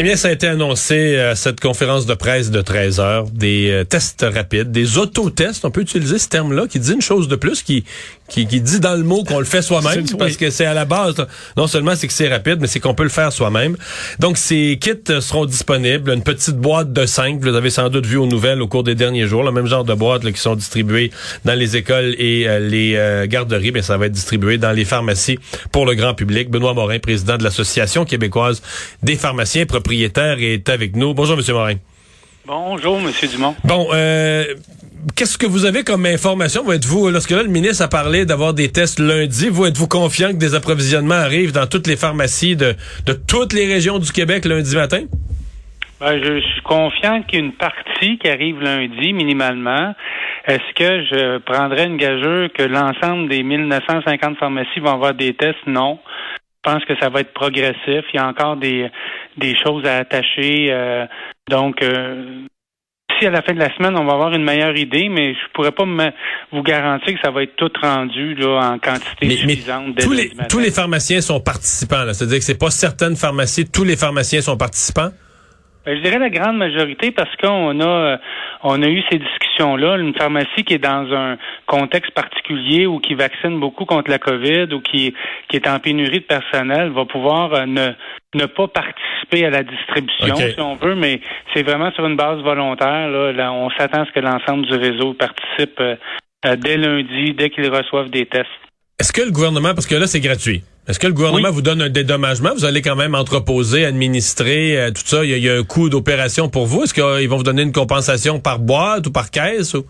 Eh bien, ça a été annoncé à cette conférence de presse de 13 heures, des euh, tests rapides, des autotests, on peut utiliser ce terme-là, qui dit une chose de plus, qui, qui, qui dit dans le mot qu'on le fait soi-même, parce que c'est à la base, non seulement c'est que c'est rapide, mais c'est qu'on peut le faire soi-même. Donc, ces kits seront disponibles, une petite boîte de 5, vous avez sans doute vu aux nouvelles au cours des derniers jours, le même genre de boîtes là, qui sont distribuées dans les écoles et euh, les euh, garderies, mais ça va être distribué dans les pharmacies pour le grand public. Benoît Morin, président de l'Association québécoise des pharmaciens propriétaires, est avec nous. Bonjour, Monsieur Morin. Bonjour, Monsieur Dumont. Bon, euh, qu'est-ce que vous avez comme information? Vous êtes-vous, lorsque là, le ministre a parlé d'avoir des tests lundi, vous êtes-vous confiant que des approvisionnements arrivent dans toutes les pharmacies de, de toutes les régions du Québec lundi matin? Ben, je suis confiant qu'il y a une partie qui arrive lundi, minimalement. Est-ce que je prendrais une gageure que l'ensemble des 1950 pharmacies vont avoir des tests? Non. Je pense que ça va être progressif. Il y a encore des, des choses à attacher. Euh, donc, euh, si à la fin de la semaine, on va avoir une meilleure idée, mais je pourrais pas vous garantir que ça va être tout rendu là, en quantité suffisante. tous, les, tous les pharmaciens sont participants. C'est-à-dire que c'est pas certaines pharmacies, tous les pharmaciens sont participants? Ben, je dirais la grande majorité parce qu'on a euh, on a eu ces discussions-là. Une pharmacie qui est dans un contexte particulier ou qui vaccine beaucoup contre la COVID ou qui, qui est en pénurie de personnel va pouvoir euh, ne, ne pas participer à la distribution, si on veut, mais c'est vraiment sur une base volontaire. Là, on s'attend à ce que l'ensemble du réseau participe euh, dès lundi, dès qu'ils reçoivent des tests. Est-ce que le gouvernement, parce que là c'est gratuit, est-ce que le gouvernement vous donne un dédommagement? Vous allez quand même entreposer, administrer, euh, tout ça. Il y, a, un coût d'opération pour vous. Est-ce qu'ils vont vous donner une compensation par boîte ou par caisse? Ou?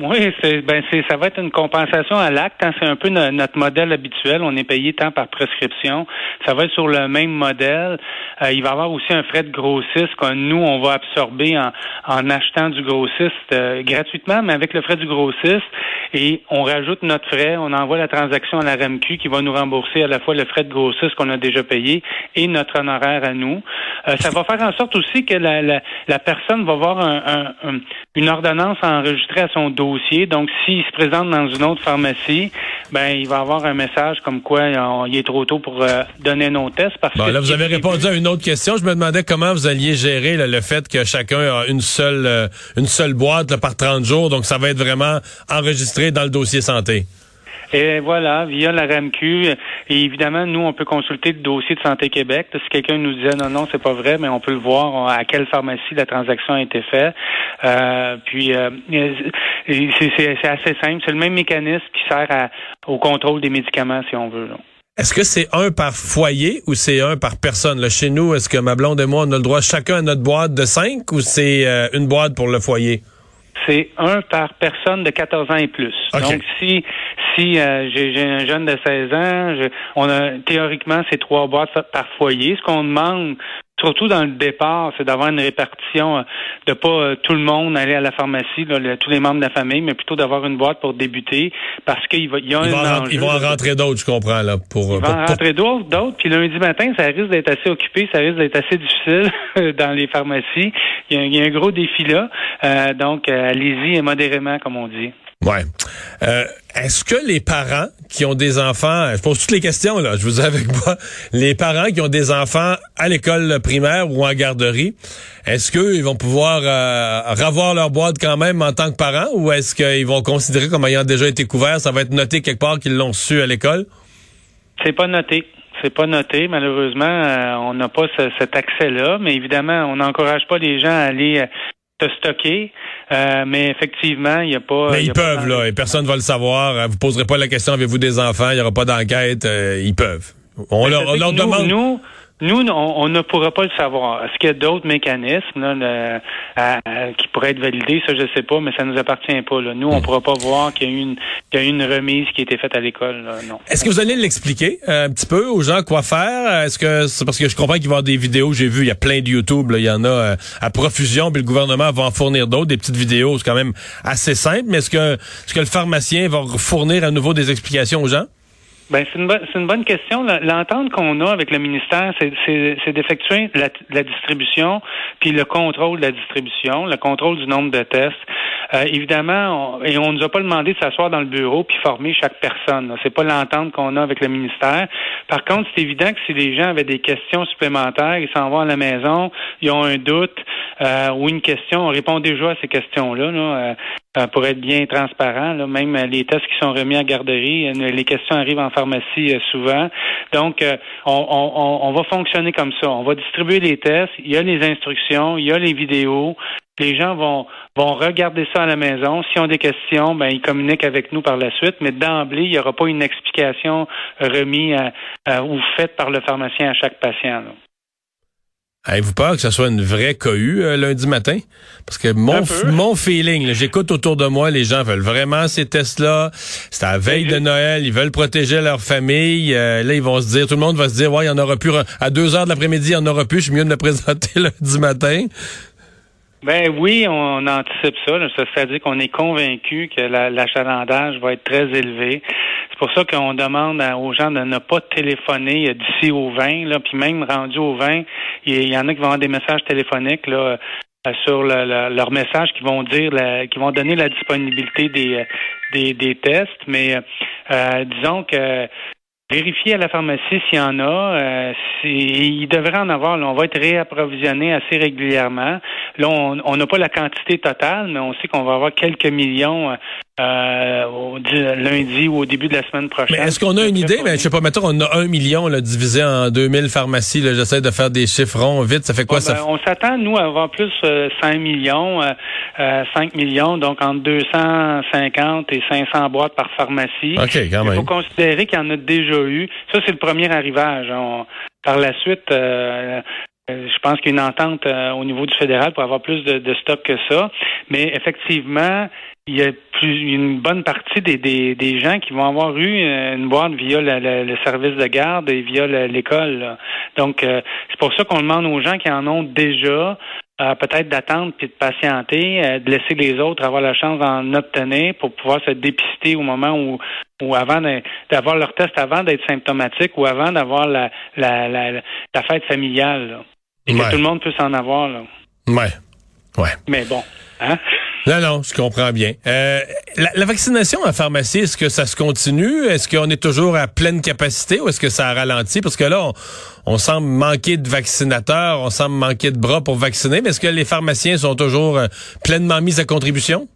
Oui, c'est ben c'est ça va être une compensation à l'acte. Hein. C'est un peu notre modèle habituel. On est payé tant par prescription. Ça va être sur le même modèle. Euh, il va y avoir aussi un frais de grossiste que nous on va absorber en, en achetant du grossiste euh, gratuitement, mais avec le frais du grossiste et on rajoute notre frais. On envoie la transaction à la RMQ qui va nous rembourser à la fois le frais de grossiste qu'on a déjà payé et notre honoraire à nous. Euh, ça va faire en sorte aussi que la, la, la personne va avoir un, un, une ordonnance enregistrée à son dossier. Donc, s'il se présente dans une autre pharmacie, ben il va avoir un message comme quoi il est trop tôt pour euh, donner nos tests. Parce bon, là, vous avez répondu à une autre question. Je me demandais comment vous alliez gérer le fait que chacun a une seule euh, une seule boîte par 30 jours. Donc, ça va être vraiment enregistré dans le dossier santé. Et voilà, via la RAMQ. Et évidemment, nous, on peut consulter le dossier de Santé Québec. Si quelqu'un nous disait non, non, c'est pas vrai, mais on peut le voir à quelle pharmacie la transaction a été faite. Euh, puis euh, c'est assez simple. C'est le même mécanisme qui sert au contrôle des médicaments, si on veut. Est-ce que c'est un par foyer ou c'est un par personne? Chez nous, est-ce que ma blonde et moi, on a le droit chacun à notre boîte de cinq ou c'est euh, une boîte pour le foyer? C'est un par personne de 14 ans et plus. Donc, si si euh, j'ai un jeune de 16 ans, on a théoriquement c'est trois boîtes par foyer. Ce qu'on demande surtout dans le départ, c'est d'avoir une répartition, euh, de pas euh, tout le monde aller à la pharmacie, tous les membres de la famille, mais plutôt d'avoir une boîte pour débuter, parce qu'il va, y a un Ils vont en rentrer d'autres, je comprends là. Pour, ils vont en rentrer d'autres, d'autres. Puis lundi matin, ça risque d'être assez occupé, ça risque d'être assez difficile dans les pharmacies. Il y, a, un gros défi là, euh, donc allez-y modérément, comme on dit. Ouais. Est-ce que les parents qui ont des enfants, je pose toutes les questions là, je vous ai avec moi, les parents qui ont des enfants à l'école primaire ou en garderie, est-ce qu'ils vont pouvoir euh, revoir leur boîte quand même en tant que parents ou est-ce qu'ils vont considérer comme ayant déjà été couverts, ça va être noté quelque part qu'ils l'ont su à l'école? C'est pas noté. C'est pas noté, malheureusement, euh, on n'a pas cet accès-là, mais évidemment, on n'encourage pas les gens à aller euh, te stocker. Euh, mais effectivement, il n'y a pas. Mais ils peuvent, là, et personne ne va le savoir. Euh, vous poserez pas la question avez-vous des enfants, il n'y aura pas d'enquête. Euh, ils peuvent. On, ben, leur, on leur demande. Nous, nous, on, ne pourra pas le savoir. Est-ce qu'il y a d'autres mécanismes là, qui pourraient être validés? Ça, je ne sais pas, mais ça ne nous appartient pas. Là. Nous, on ne pourra pas voir qu'il y, a eu une, qu'il y a une remise qui a été faite à l'école. Est-ce que vous allez l'expliquer euh, un petit peu aux gens quoi faire? Est-ce que c'est parce que je comprends qu'il va y avoir des vidéos, j'ai vu, il y a plein de YouTube, il y en a euh, à profusion, puis le gouvernement va en fournir d'autres, des petites vidéos, c'est quand même assez simple, mais est-ce que, est-ce que le pharmacien va fournir à nouveau des explications aux gens? Ben c'est une, bonne, question. L'entente qu'on a avec le ministère, c'est, c'est, d'effectuer la, la, distribution, puis le contrôle de la distribution, le contrôle du nombre de tests. Évidemment, on, et on nous a pas demandé de s'asseoir dans le bureau puis former chaque personne. C'est pas l'entente qu'on a avec le ministère. Par contre, c'est évident que si les gens avaient des questions supplémentaires, ils s'en vont à la maison, ils ont un doute ou une question, on répond déjà à ces questions-là. Là, pour être bien transparent. Là, même les tests qui sont remis à garderie, les questions arrivent en pharmacie souvent. Donc, on, on, on, va fonctionner comme ça. On va distribuer les tests, il y a les instructions, il y a les vidéos. Les gens vont, vont regarder ça à la maison. S'ils ont des questions, ben, ils communiquent avec nous par la suite. Mais d'emblée, il n'y aura pas une explication remise ou faite par le pharmacien à chaque patient. Avez-vous peur que ce soit une vraie cohue euh, lundi matin? Parce que mon, mon feeling, j'écoute autour de moi, les gens veulent vraiment ces tests-là. C'est à la veille de Noël, ils veulent protéger leur famille. Euh, là, ils vont se dire, tout le monde va se dire, ouais, il y en aura plus. À deux heures de l'après-midi, il y en aura plus. Je suis mieux de le présenter lundi matin. Ben oui, on anticipe ça. C'est-à-dire qu'on est convaincu que l'achalandage va être très élevé. C'est pour ça qu'on demande aux gens de ne pas téléphoner d'ici au 20, là, puis même rendu au 20, il y en a qui vont avoir des messages téléphoniques là, euh, sur le, leurs messages qui vont dire qui vont donner la disponibilité des, euh, des, des tests, mais euh, disons que Vérifier à la pharmacie s'il y en a. Euh, il devrait en avoir. on va être réapprovisionné assez régulièrement. Là, on n'a pas la quantité totale, mais on sait qu'on va avoir quelques millions euh, au, lundi ou au début de la semaine prochaine. Mais est-ce qu'on a une idée? Mais je sais pas, mettons, on a un million là, divisé en 2000 pharmacies. J'essaie de faire des chiffres ronds vite. Ça fait quoi ça? Ben, on s'attend, nous, à avoir plus euh, 5 millions, euh, 5 euh, millions, donc entre 250 et 500 boîtes par pharmacie. OK, quand même. Il faut considérer qu'il y en a déjà eu. Ça, c'est le premier arrivage. par la suite, euh, je pense qu'il y a une entente au niveau du fédéral pour avoir plus de, de stock que ça. Mais effectivement, il y a plus, une bonne partie des, des, des, gens qui vont avoir eu euh, une boîte via le, service de garde et via l'école. Donc, euh, c'est pour ça qu'on demande aux gens qui en ont déjà euh, peut-être d'attendre puis de patienter, de laisser les autres avoir la chance d'en obtenir pour pouvoir se dépister au moment où, ou avant d'avoir leur test avant d'être symptomatique ou avant d'avoir la, la, la, fête familiale. Et que tout le monde puisse en avoir. Là. Ouais. Ouais. Mais bon, hein? Non, non, je comprends bien. Euh, la, vaccination en pharmacie, est-ce que ça se continue? Est-ce qu'on est toujours à pleine capacité ou est-ce que ça a ralenti? Parce que là, on, semble manquer de vaccinateurs, on semble manquer de bras pour vacciner, mais est-ce que les pharmaciens sont toujours euh, pleinement mis à contribution?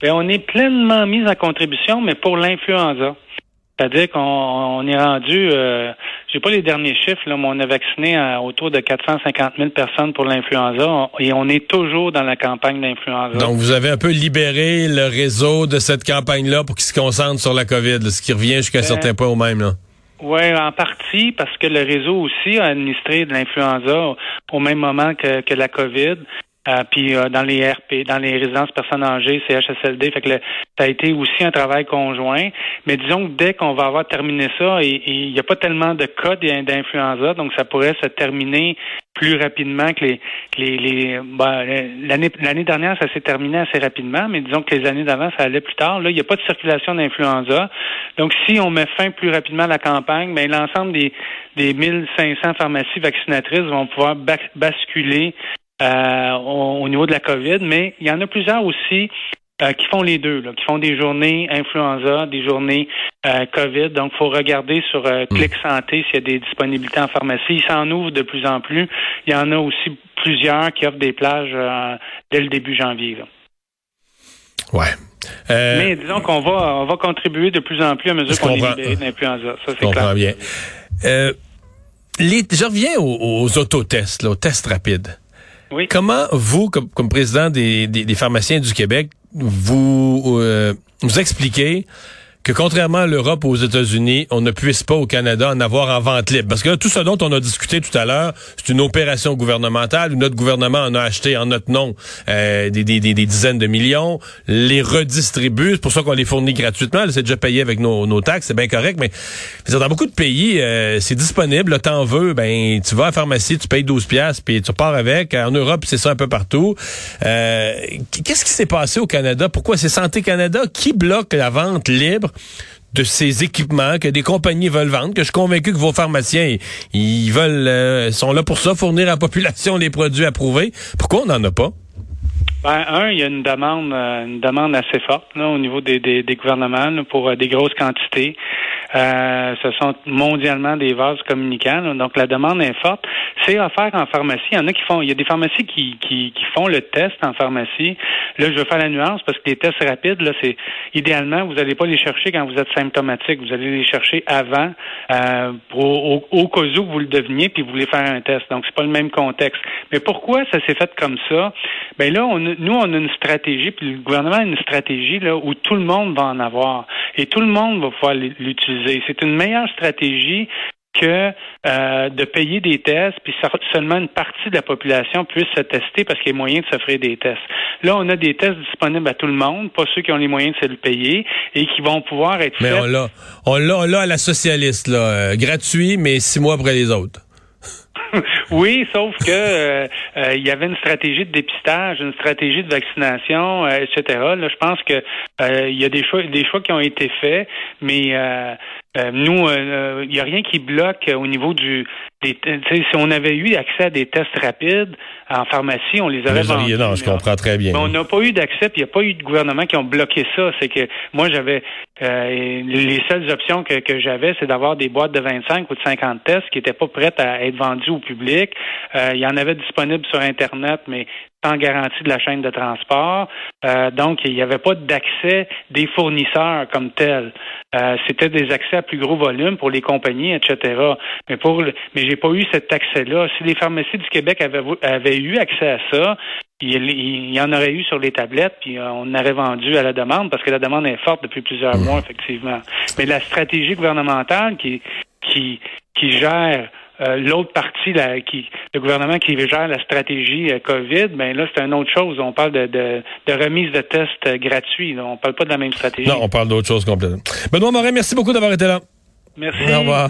Bien, on est pleinement mis à contribution, mais pour l'influenza. C'est-à-dire qu'on est rendu, euh, j'ai pas les derniers chiffres, là, mais on a vacciné autour de 450 000 personnes pour l'influenza et on est toujours dans la campagne d'influenza. Donc, vous avez un peu libéré le réseau de cette campagne-là pour qu'il se concentre sur la COVID, ce qui revient jusqu'à ben, certains points au même. Là. Oui, en partie, parce que le réseau aussi a administré de l'influenza au même moment que, que la COVID. Euh, puis euh, dans les RP, dans les résidences personnes âgées, CHSLD, fait que ça a été aussi un travail conjoint. Mais disons que dès qu'on va avoir terminé ça, il n'y a pas tellement de cas d'influenza, donc ça pourrait se terminer plus rapidement que les, les, les ben, l'année l'année dernière ça s'est terminé assez rapidement, mais disons que les années d'avant ça allait plus tard. Là, il n'y a pas de circulation d'influenza. Donc si on met fin plus rapidement à la campagne, ben l'ensemble des des 1500 pharmacies vaccinatrices vont pouvoir basculer euh, au, niveau de la COVID, mais il y en a plusieurs aussi euh, qui font les deux, là, qui font des journées influenza, des journées euh, COVID. Donc, il faut regarder sur euh, Clic Santé s'il y a des disponibilités en pharmacie. Il s'en ouvre de plus en plus. Il y en a aussi plusieurs qui offrent des plages dès le début janvier. Là. Ouais. Mais disons qu'on va, on va contribuer de plus en plus à mesure qu'on est libéré d'influenza. Ça, c'est clair. bien. Les, je reviens aux, aux autotests, là, aux tests rapides. Comment vous, comme, président des, pharmaciens du Québec, vous, euh, vous expliquez que contrairement à l'Europe aux États-Unis, on ne puisse pas au Canada en avoir en vente libre. Parce que tout ce dont on a discuté tout à l'heure, c'est une opération gouvernementale où notre gouvernement en a acheté en notre nom euh, des, des, des, dizaines de millions, les redistribue, c'est pour ça qu'on les fournit gratuitement, c'est déjà payé avec nos, nos taxes, c'est bien correct, mais dans beaucoup de pays, euh, c'est disponible, t'en veux, ben tu vas à la pharmacie, tu payes 12 pièces puis tu pars avec. En Europe, c'est ça un peu partout. Euh, Qu'est-ce qui s'est passé au Canada? Pourquoi c'est Santé Canada qui bloque la vente libre? De ces équipements que des compagnies veulent vendre, que je suis convaincu que vos pharmaciens, ils veulent, euh, sont là pour ça, fournir à la population les produits approuvés. Pourquoi on n'en a pas? Ben, un, il y a une demande, euh, une demande assez forte là, au niveau des, des, gouvernements pour euh, des grosses quantités. Euh, ce sont mondialement des vases communicants, donc la demande est forte. C'est offert en pharmacie. Il y en a qui font, il y a des pharmacies qui, qui, qui font le test en pharmacie. Là, je veux faire la nuance parce que les tests rapides, là, c'est idéalement, vous n'allez pas les chercher quand vous êtes symptomatique. Vous allez les chercher avant, euh, au, au, cas où vous le deveniez, puis vous voulez faire un test. Donc, c'est pas le même contexte. Mais pourquoi ça s'est fait comme ça? Ben là, on, nous, on a une stratégie, puis le gouvernement a une stratégie là, où tout le monde va en avoir. Et tout le monde va pouvoir l'utiliser. C'est une meilleure stratégie que euh, de payer des tests, puis seulement une partie de la population puisse se tester parce qu'il y a moyen de s'offrir des tests. Là, on a des tests disponibles à tout le monde, pas ceux qui ont les moyens de se le payer et qui vont pouvoir être mais on l'a, on l'a, à la socialiste, là, euh, gratuit, mais six mois après les autres. oui, sauf que euh, il y avait une stratégie de dépistage, une stratégie de vaccination, etc. Là, je pense que il y a des choix, des choix qui ont été faits, mais euh, nous, il euh, n'y a rien qui bloque au niveau du. Des, si on avait eu accès à des tests rapides en pharmacie, on les aurait vendus. Non, je comprends très bien. Mais on n'a pas eu d'accès, puis il n'y a pas eu de gouvernement qui ont bloqué ça. C'est que moi, j'avais euh, les seules options que, que j'avais, c'est d'avoir des boîtes de 25 ou de 50 tests qui n'étaient pas prêtes à être vendues au public. il y en avait disponibles sur Internet, mais sans garantie de la chaîne de transport. donc, il n'y avait pas d'accès des fournisseurs comme tels. C'était des accès à plus gros volume pour les compagnies, etc. Mais pour mais j'ai pas eu cet accès-là. Si les pharmacies du Québec avaient, eu accès à ça, il, y en aurait eu sur les tablettes, puis euh, on aurait vendu à la demande parce que la demande est forte depuis plusieurs mois, effectivement. Mais la stratégie gouvernementale qui qui qui gère euh, l'autre partie, qui, le gouvernement qui gère la stratégie euh, COVID, ben là, c'est une autre chose. On parle de, de, remise de tests euh, gratuits. Là. On parle pas de la même stratégie. Non, on parle d'autre chose complètement. Benoît Morin, merci beaucoup d'avoir été là. Merci. Au revoir.